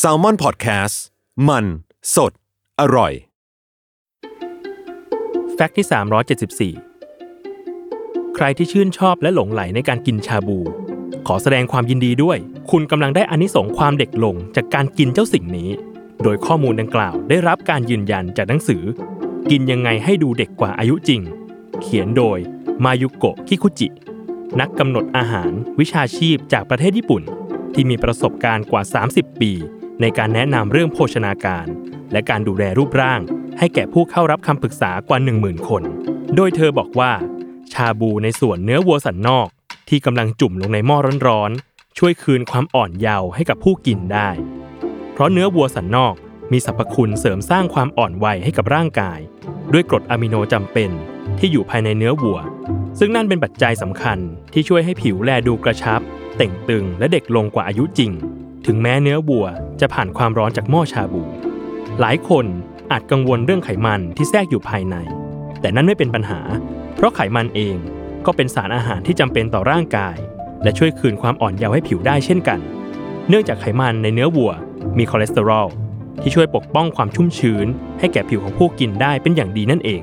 s a l ม o n PODCAST มัน สด อร่อย แฟกต์ที่ 374 ใครที่ชื่นชอบและหลงไหลในการกินชาบู ขอแสดงความยินดีด้วย คุณกำลังได้อานิสงส์ความเด็กลงจากการกินเจ้าสิ่งนี้ โดยข้อมูลดังกล่าวได้รับการยืนยันจากหนังสือ กินยังไงให้ดูเด็กกว่าอายุจริง เขียนโดยมายุโกะคิคุจิ นักกำหนดอาหารวิชาชีพจากประเทศญี่ปุ่น ที่มีประสบการณ์กว่า 30 ปี ในการแนะนำเรื่องโภชนาการ และการดูแลรูปร่าง ให้แก่ผู้เข้ารับคำปรึกษากว่า 10,000 คน โดยเธอบอกว่า ชาบูในส่วนเนื้อวัวสันนอก ที่กำลังจุ่มลงในหม้อร้อนๆ ช่วยคืนความอ่อนเยาว์ให้กับผู้กินได้ เพราะเนื้อวัวสันนอกมีสรรพคุณเสริมสร้างความอ่อนวัยให้กับร่างกาย ด้วยกรดอะมิโนจำเป็นที่อยู่ภายในเนื้อวัว ซึ่งนั่นเป็นปัจจัยสำคัญที่ช่วยให้ผิวแลดูกระชับ เต่งตึงและเด็กลงกว่าอายุจริง ถึงแม้เนื้อวัวจะผ่านความร้อนจากหม้อชาบู หลายคนอาจกังวลเรื่องไขมันที่แทรกอยู่ภายใน แต่นั่นไม่เป็นปัญหา เพราะไขมันเองก็เป็นสารอาหารที่จำเป็นต่อร่างกาย และช่วยคืนความอ่อนเยาว์ให้ผิวได้เช่นกัน เนื่องจากไขมันในเนื้อวัว มีคอเลสเตอรอลที่ช่วยปกป้องความชุ่มชื้น ให้แก่ผิวของผู้กินได้เป็นอย่างดีนั่นเอง